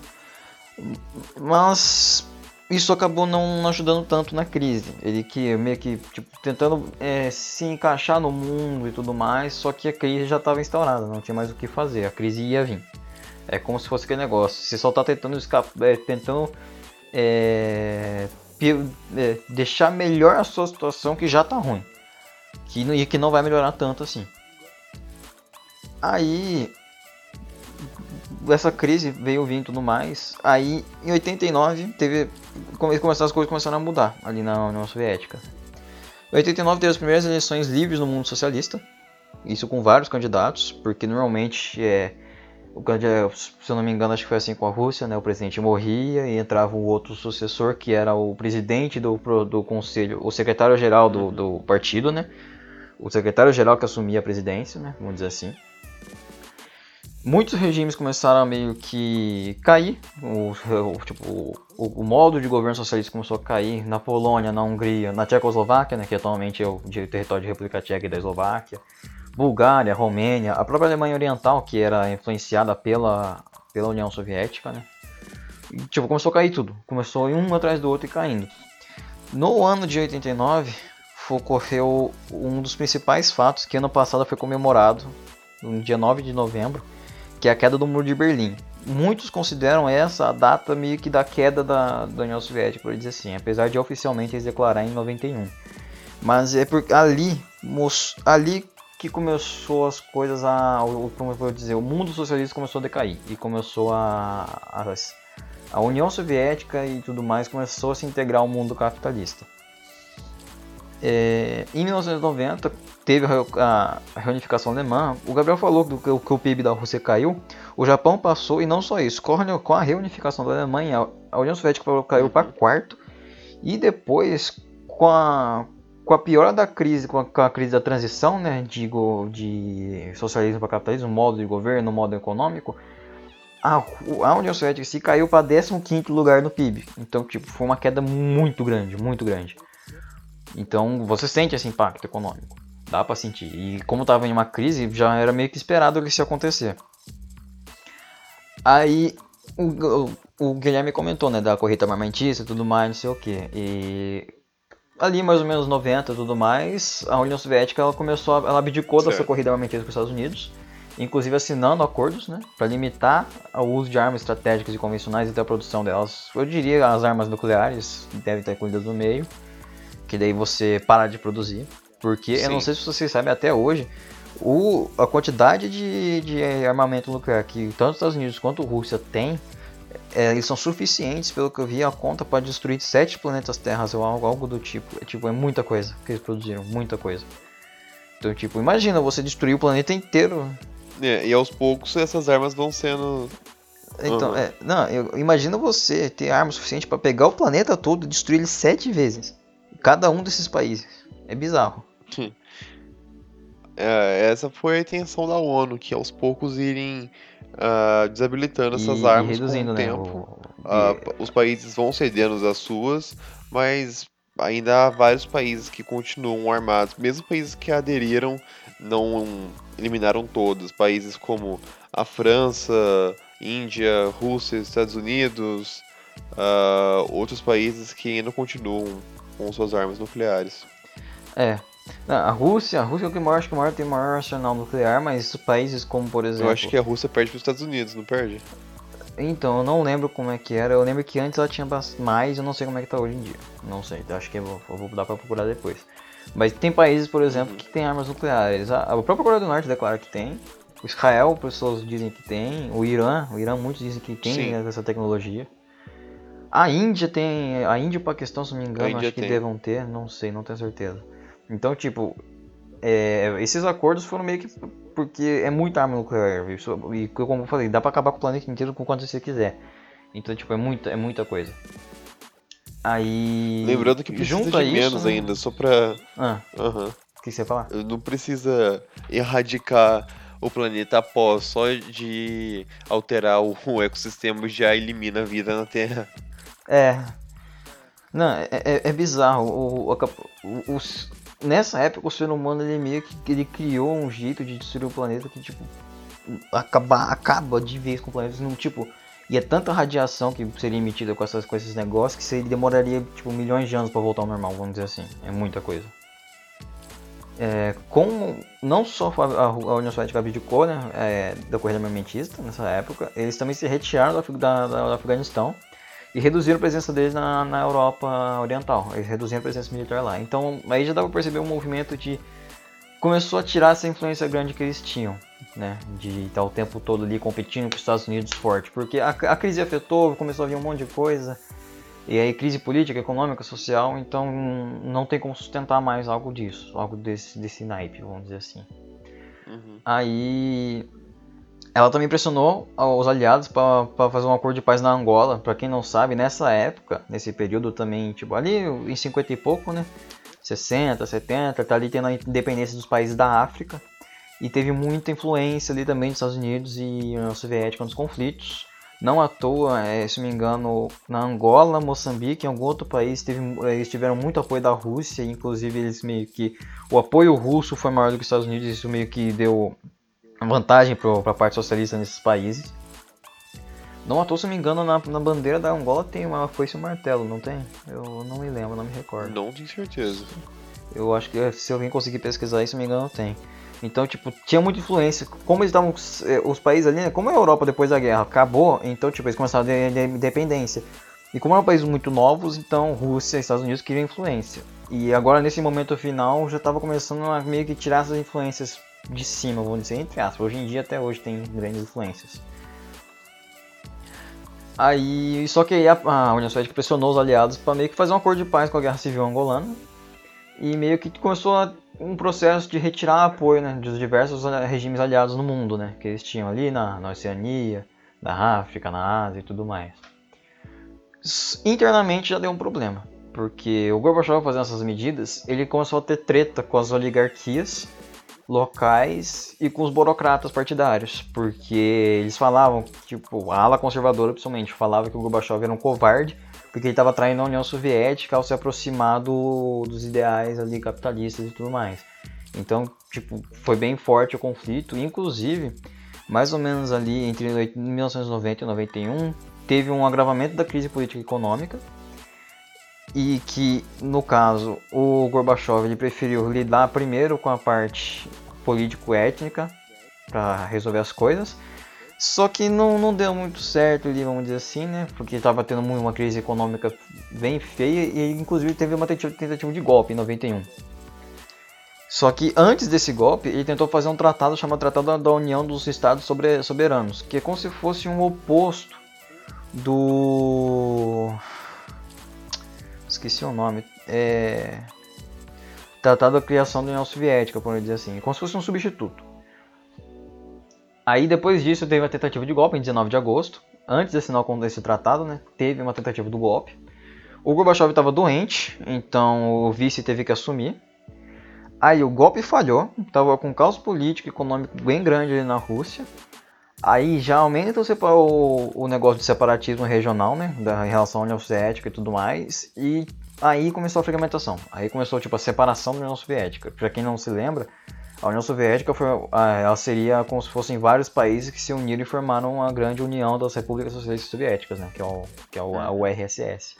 mas isso acabou não ajudando tanto na crise. Ele que meio que tipo, tentando é, se encaixar no mundo e tudo mais, só que a crise já estava instaurada, não tinha mais o que fazer, a crise ia vir. É como se fosse aquele negócio, você só está tentando escapar, é, tentando é, é, deixar melhor a sua situação que já está ruim, que, e que não vai melhorar tanto assim. Aí essa crise veio vindo tudo mais. Aí em 89 teve começaram as coisas começaram a mudar ali na União Soviética. Em 89 teve as primeiras eleições livres no mundo socialista. Isso com vários candidatos, porque normalmente é o candidato, se eu não me engano, acho que foi assim com a Rússia, né? O presidente morria e entrava o outro sucessor, que era o presidente do, do conselho, o secretário-geral do, do partido, né? O secretário-geral que assumia a presidência, né? Vamos dizer assim muitos regimes começaram a meio que cair, o, o tipo, o, o, modo de governo socialista começou a cair na Polônia, na Hungria, na Tchecoslováquia, né, que atualmente é o território de República Tcheca e da Eslováquia, Bulgária, Romênia, a própria Alemanha Oriental, que era influenciada pela, pela União Soviética, né, e, tipo, começou a cair tudo, começou um atrás do outro e caindo. No ano de 89, ocorreu um dos principais fatos que ano passado foi comemorado, no dia 9 de novembro, que é a queda do Muro de Berlim. Muitos consideram essa a data meio que da queda da, da União Soviética, por dizer assim, apesar de oficialmente eles declarar em 91. Mas é por ali, ali que começou as coisas a, como eu vou dizer, o mundo socialista começou a decair e começou a, a, a União Soviética e tudo mais começou a se integrar ao mundo capitalista. É, em 1990 teve a, a, reunificação alemã. O Gabriel falou que, que, que, o PIB da Rússia caiu. O Japão passou e não só isso. Com a reunificação da Alemanha, a União Soviética caiu para quarto. E depois, com a, com a piora da crise, com a, com a crise da transição, né, digo, de socialismo para capitalismo, modo de governo, modo econômico, a, a União Soviética se caiu para 15 lugar no PIB. Então, tipo, foi uma queda muito grande, muito grande. Então você sente esse impacto econômico. Dá para sentir. E como estava em uma crise, já era meio que esperado que isso ia acontecer. Aí o, o, o Guilherme comentou, né, da corrida armamentista e tudo mais, não sei o que. E ali mais ou menos 90 e tudo mais, a União Soviética ela começou, a, ela abdicou certo. dessa corrida armamentista com os Estados Unidos, inclusive assinando acordos, né, para limitar o uso de armas estratégicas e convencionais e até a produção delas. Eu diria as armas nucleares devem estar incluídas no meio que daí você para de produzir. Porque Sim. eu não sei se vocês sabem até hoje, o, a quantidade de, de armamento nuclear que tanto os Estados Unidos quanto a Rússia tem, é, eles são suficientes, pelo que eu vi, a conta para destruir sete planetas terras ou algo, algo do tipo. É, tipo. é muita coisa que eles produziram, muita coisa. Então, tipo, imagina você destruir o planeta inteiro. É, e aos poucos essas armas vão sendo. Então, uhum. é, não, imagina você ter arma suficiente para pegar o planeta todo e destruir ele sete vezes cada um desses países. É bizarro. É, essa foi a intenção da ONU, que aos poucos irem uh, desabilitando essas e, armas e com o né, tempo. O... Uh, os países vão cedendo as suas, mas ainda há vários países que continuam armados. Mesmo países que aderiram não eliminaram todos. Países como a França, Índia, Rússia, Estados Unidos, uh, outros países que ainda continuam com suas armas nucleares. É. A Rússia, a Rússia é o que maior, acho que maior tem o maior arsenal nuclear, mas países como, por exemplo... Eu acho que a Rússia perde para os Estados Unidos, não perde? Então, eu não lembro como é que era. Eu lembro que antes ela tinha mais, eu não sei como é que tá hoje em dia. Não sei, acho que eu vou, eu vou dar para procurar depois. Mas tem países, por exemplo, que tem armas nucleares. A, a própria Coreia do Norte declara que tem. O Israel, pessoas dizem que tem. O Irã, o Irã muitos dizem que tem Sim. essa tecnologia. A Índia tem. A Índia e o Paquistão, se não me engano, acho que tem. devam ter, não sei, não tenho certeza. Então, tipo, é, esses acordos foram meio que porque é muita arma nuclear. E como eu falei, dá pra acabar com o planeta inteiro com quanto você quiser. Então, tipo, é muita, é muita coisa. Aí. Lembrando que precisa junto de isso, menos né? ainda, só pra. Ah. Uhum. O que você ia falar? Não precisa erradicar o planeta após só de alterar o, o ecossistema já elimina a vida na Terra. É. Não, é, é, é bizarro. O, o, o, os, nessa época o ser humano ele meio que ele criou um jeito de destruir o planeta que tipo acaba, acaba de vez com o planeta. Não, tipo, e é tanta radiação que seria emitida com, essas, com esses negócios que seria, demoraria tipo milhões de anos para voltar ao normal, vamos dizer assim. É muita coisa. É, como não só a, a União Soviética abdicou né, é, da corrida armamentista nessa época, eles também se retiraram da, da, do Afeganistão e reduziram a presença deles na, na Europa Oriental. Eles reduziram a presença militar lá. Então aí já dá para perceber um movimento de começou a tirar essa influência grande que eles tinham, né? De estar o tempo todo ali competindo com os Estados Unidos forte, porque a, a crise afetou, começou a vir um monte de coisa. E aí crise política, econômica, social, então não tem como sustentar mais algo disso, algo desse, desse naipe, vamos dizer assim. Uhum. Aí ela também pressionou os aliados para fazer um acordo de paz na Angola. Para quem não sabe, nessa época, nesse período também, tipo, ali em 50 e pouco, né? 60, 70, tá ali tendo a independência dos países da África. E teve muita influência ali também dos Estados Unidos e União Soviética nos conflitos. Não à toa, é, se me engano, na Angola, Moçambique, em algum outro país, teve, eles tiveram muito apoio da Rússia, inclusive eles meio que. O apoio russo foi maior do que os Estados Unidos, isso meio que deu vantagem para a parte socialista nesses países. Não à toa, se não me engano, na, na bandeira da Angola tem uma foice e um martelo, não tem? Eu não me lembro, não me recordo. Não tenho certeza. Eu acho que se alguém conseguir pesquisar isso, se não me engano, tem. Então, tipo, tinha muita influência. Como eles estavam. Eh, os países ali, né? Como a Europa depois da guerra acabou, então, tipo, eles começaram a ter independência. E como eram países muito novos, então Rússia e Estados Unidos queriam influência. E agora, nesse momento final, já estava começando a meio que tirar essas influências de cima, vamos dizer, entre aspas. Hoje em dia, até hoje, tem grandes influências. Aí, só que a, a União Soviética pressionou os aliados para meio que fazer um acordo de paz com a Guerra Civil Angolana. E meio que começou um processo de retirar apoio né, dos diversos regimes aliados no mundo, né, que eles tinham ali na, na Oceania, na África, na Ásia e tudo mais. Internamente já deu um problema, porque o Gorbachev fazendo essas medidas, ele começou a ter treta com as oligarquias locais e com os burocratas partidários, porque eles falavam, tipo, a ala conservadora principalmente, falava que o Gorbachev era um covarde, porque ele estava traindo a União Soviética ao se aproximar do, dos ideais ali capitalistas e tudo mais. Então, tipo, foi bem forte o conflito, inclusive, mais ou menos ali entre 1990 e 91, teve um agravamento da crise política e econômica, e que no caso o Gorbachev ele preferiu lidar primeiro com a parte político-étnica para resolver as coisas. Só que não, não deu muito certo ali, vamos dizer assim, né? Porque estava tendo uma crise econômica bem feia e inclusive teve uma tentativa de golpe em 91. Só que antes desse golpe, ele tentou fazer um tratado chamado Tratado da União dos Estados Soberanos, que é como se fosse um oposto do esqueci o nome, é... Tratado da Criação da União Soviética, por dizer assim, como se fosse um substituto. Aí depois disso teve a tentativa de golpe em 19 de agosto, antes de assinar esse tratado, né, teve uma tentativa do golpe. O Gorbachev estava doente, então o vice teve que assumir. Aí o golpe falhou, estava com um caos político e econômico bem grande ali na Rússia. Aí já aumenta o, o, negócio de separatismo regional, né? Da relação à União Soviética e tudo mais. E aí começou a fragmentação. Aí começou tipo a separação da União Soviética. Para quem não se lembra, a União Soviética foi, ela seria como se fossem vários países que se uniram e formaram uma grande união das repúblicas socialistas soviéticas, né? Que é o, que é o, a URSS.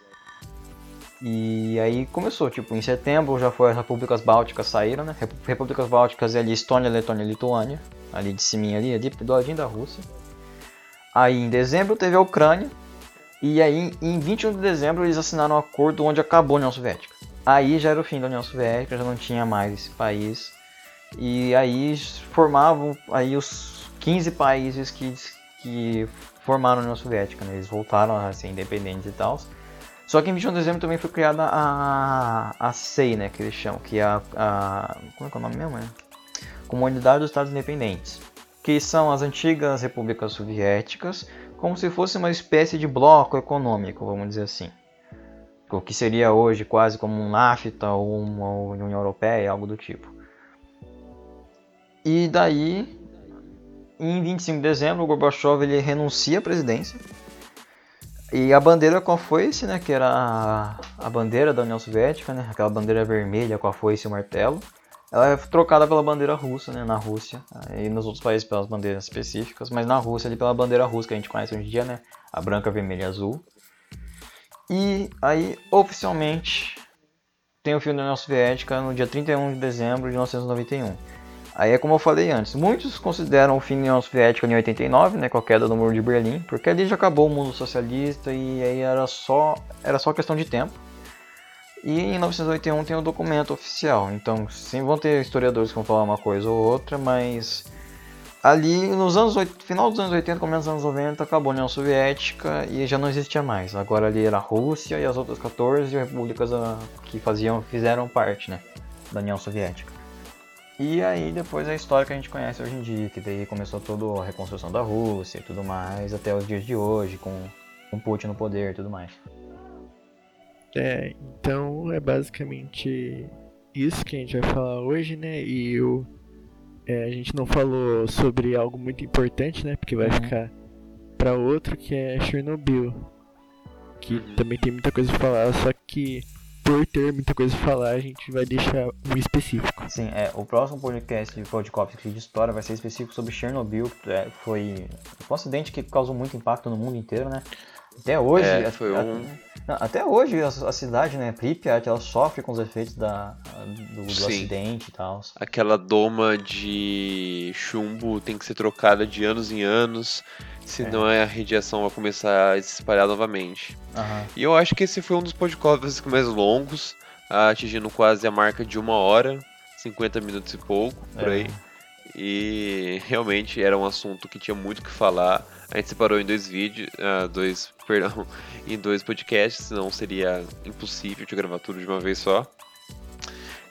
E aí começou, tipo, em setembro já foi as repúblicas bálticas saíram, né? Repúblicas bálticas é ali Estônia, Letônia e Lituânia ali de cima ali, ali do ladinho da Rússia. Aí em dezembro teve a Ucrânia, e aí em 21 de dezembro eles assinaram um acordo onde acabou a União Soviética. Aí já era o fim da União Soviética, já não tinha mais esse país. E aí formavam aí os 15 países que, que formaram a União Soviética, né? Eles voltaram a ser independentes e tal. Só que em 21 de dezembro também foi criada a, a SEI, né, que eles chamam, que é a, a como é que é o nome mesmo, né? Comunidade dos Estados Independentes, que são as antigas repúblicas soviéticas, como se fosse uma espécie de bloco econômico, vamos dizer assim. O que seria hoje quase como um NAFTA ou uma União Europeia, algo do tipo. E daí, em 25 de dezembro, o Gorbachev ele renuncia à presidência e a bandeira com a foice, né, que era a, bandeira da União Soviética, né, aquela bandeira vermelha com a foice e o martelo, ela é trocada pela bandeira russa, né, na Rússia, e nos outros países pelas bandeiras específicas, mas na Rússia ali pela bandeira russa que a gente conhece hoje em dia, né, a branca, vermelha e azul. E aí, oficialmente, tem o fim da União Soviética no dia 31 de dezembro de 1991. Aí é como eu falei antes, muitos consideram o fim da União Soviética em 89, né, com a queda do Muro de Berlim, porque ali já acabou o mundo socialista e aí era só, era só questão de tempo. E em 1981 tem o documento oficial, então sim vão ter historiadores que vão falar uma coisa ou outra, mas ali nos anos final dos anos 80, começo dos anos 90, acabou a União Soviética e já não existia mais. Agora ali era a Rússia e as outras 14 repúblicas ah, que faziam, fizeram parte, né, da União Soviética. E aí depois a história que a gente conhece hoje em dia, que daí começou toda a reconstrução da Rússia e tudo mais, até os dias de hoje, com, com Putin no poder e tudo mais. É, então é basicamente isso que a gente vai falar hoje, né? E o, é, a gente não falou sobre algo muito importante, né? Porque vai uhum. ficar para outro, que é Chernobyl. Que uhum. também tem muita coisa pra falar, só que por ter muita coisa pra falar, a gente vai deixar um específico. Sim, é, o próximo podcast de Podcast de História vai ser específico sobre Chernobyl, que é, foi um acidente que causou muito impacto no mundo inteiro, né? Até hoje, é, foi a, um... até hoje a, a, cidade, né, Pripyat, ela sofre com os efeitos da, do, do acidente e tal. Aquela doma de chumbo tem que ser trocada de anos em anos, senão é. a radiação vai começar a se espalhar novamente. Uhum. E eu acho que esse foi um dos podcasts mais longos, atingindo quase a marca de uma hora, 50 minutos e pouco, por é. aí. E realmente era um assunto que tinha muito o que falar. A gente separou em dois vídeos, uh, dois, perdão, em dois podcasts, senão seria impossível de gravar tudo de uma vez só.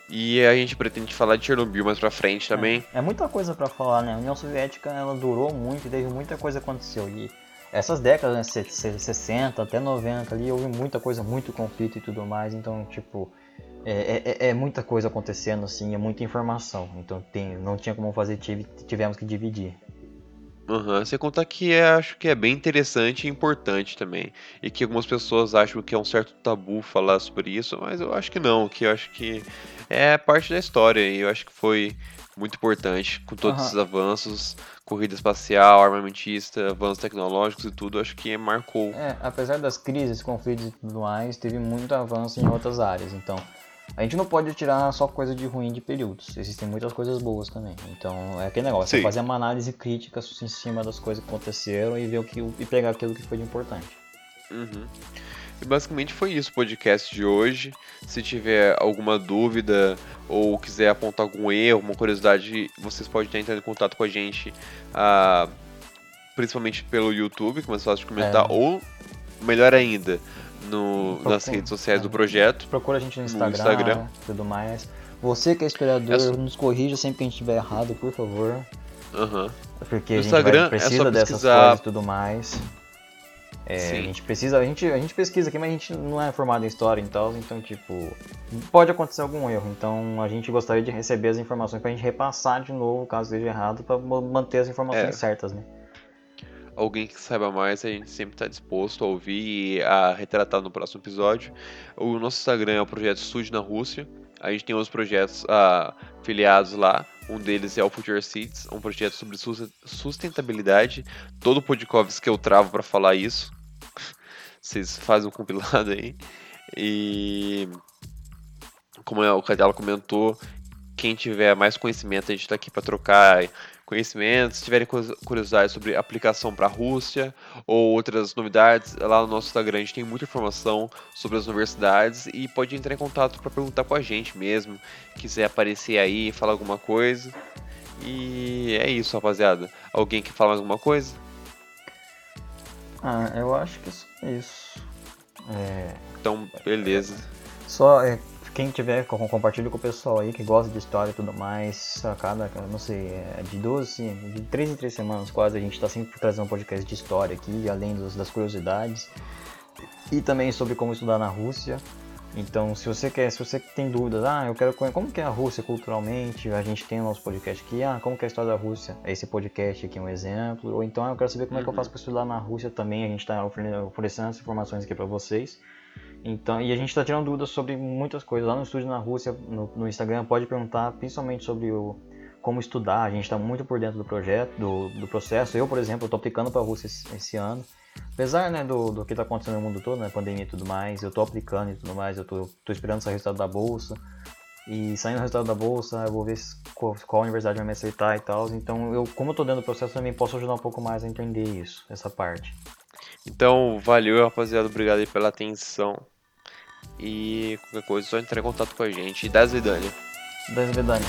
E a gente pretende falar de Chernobyl mais pra frente é, também. É, é muita coisa para falar, né? A União Soviética ela durou muito e teve muita coisa aconteceu. E essas décadas, né, 60 até 90 ali, houve muita coisa, muito conflito e tudo mais. Então, tipo, é, é, é, muita coisa acontecendo, assim, é muita informação. Então tem, não tinha como fazer, tive, tivemos que dividir. Você contar que é, acho que é bem interessante e importante também. E que algumas pessoas acham que é um certo tabu falar sobre isso, mas eu acho que não, que eu acho que é parte da história e eu acho que foi muito importante com todos esses avanços, corrida espacial, armamentista, avanços tecnológicos e tudo, acho que marcou. É, apesar das crises, conflitos e tudo mais, teve muito avanço em outras áreas, então a gente não pode tirar só coisa de ruim de períodos. Existem muitas coisas boas também. Então é aquele negócio, é fazer uma análise crítica em cima das coisas que aconteceram e ver o que e pegar aquilo que foi de importante. Uhum. E basicamente foi isso o podcast de hoje. Se tiver alguma dúvida ou quiser apontar algum erro, alguma curiosidade, vocês podem estar entrando em contato com a gente, uh, principalmente pelo YouTube, que é mais fácil de comentar, é. ou melhor ainda, no, Procura, nas redes sociais é. do projeto. Procura a gente no Instagram, no Instagram. tudo mais. Você que é historiador, é nos corrija sempre que a gente estiver errado, por favor. Uhum. Porque no a gente vai, precisa é dessas coisas e tudo mais. É, a gente precisa, a gente, a gente pesquisa aqui, mas a gente não é formado em história e tal, então tipo, pode acontecer algum erro. Então a gente gostaria de receber as informações pra gente repassar de novo, caso esteja errado, para manter as informações é. certas, né? Alguém que saiba mais, a gente sempre está disposto a ouvir e a retratar no próximo episódio. O nosso Instagram é o projeto Estude na Rússia. A gente tem outros projetos uh, filiados lá. Um deles é o Future Seeds, um projeto sobre sustentabilidade. Todo podcast que eu travo para falar isso. Vocês fazem um compilado aí. E como é, o Cadela comentou, quem tiver mais conhecimento, a gente está aqui para trocar conhecimentos, se tiverem curiosidade sobre aplicação para a Rússia ou outras novidades, lá no nosso Instagram a gente tem muita informação sobre as universidades e pode entrar em contato para perguntar com a gente mesmo, quiser aparecer aí, falar alguma coisa. E é isso, rapaziada. Alguém quer falar alguma coisa? Ah, eu acho que é isso. É... Então, beleza. Só é, quem tiver, compartilha com o pessoal aí que gosta de história e tudo mais. A cada, não sei, é de duas, assim, de três em três semanas quase, a gente está sempre trazendo um podcast de história aqui, além dos, das curiosidades. E também sobre como estudar na Rússia. Então, se você quer, se você tem dúvidas, ah, eu quero conhecer como que é a Rússia culturalmente, a gente tem o nosso podcast aqui, ah, como que é a história da Rússia? Esse podcast aqui é um exemplo. Ou então, ah, eu quero saber como uhum. é que eu faço para estudar na Rússia também, a gente está oferecendo essas informações aqui para vocês. Então, e a gente está tirando dúvidas sobre muitas coisas. Lá no estúdio na Rússia, no, no Instagram, pode perguntar principalmente sobre o, como estudar. A gente está muito por dentro do projeto, do, do processo. Eu, por exemplo, estou aplicando para a Rússia esse, esse, ano. Apesar né, do, do que está acontecendo no mundo todo, né, pandemia e tudo mais, eu estou aplicando e tudo mais. Eu estou esperando o resultado da bolsa. E saindo o resultado da bolsa, eu vou ver qual, qual universidade vai me aceitar e tal. Então, eu, como eu estou dentro do processo, também posso ajudar um pouco mais a entender isso, essa parte. Então, valeu, rapaziada. Obrigado aí pela atenção. E qualquer coisa, só entrar em contato com a gente. Das Vidani. Das Vidani.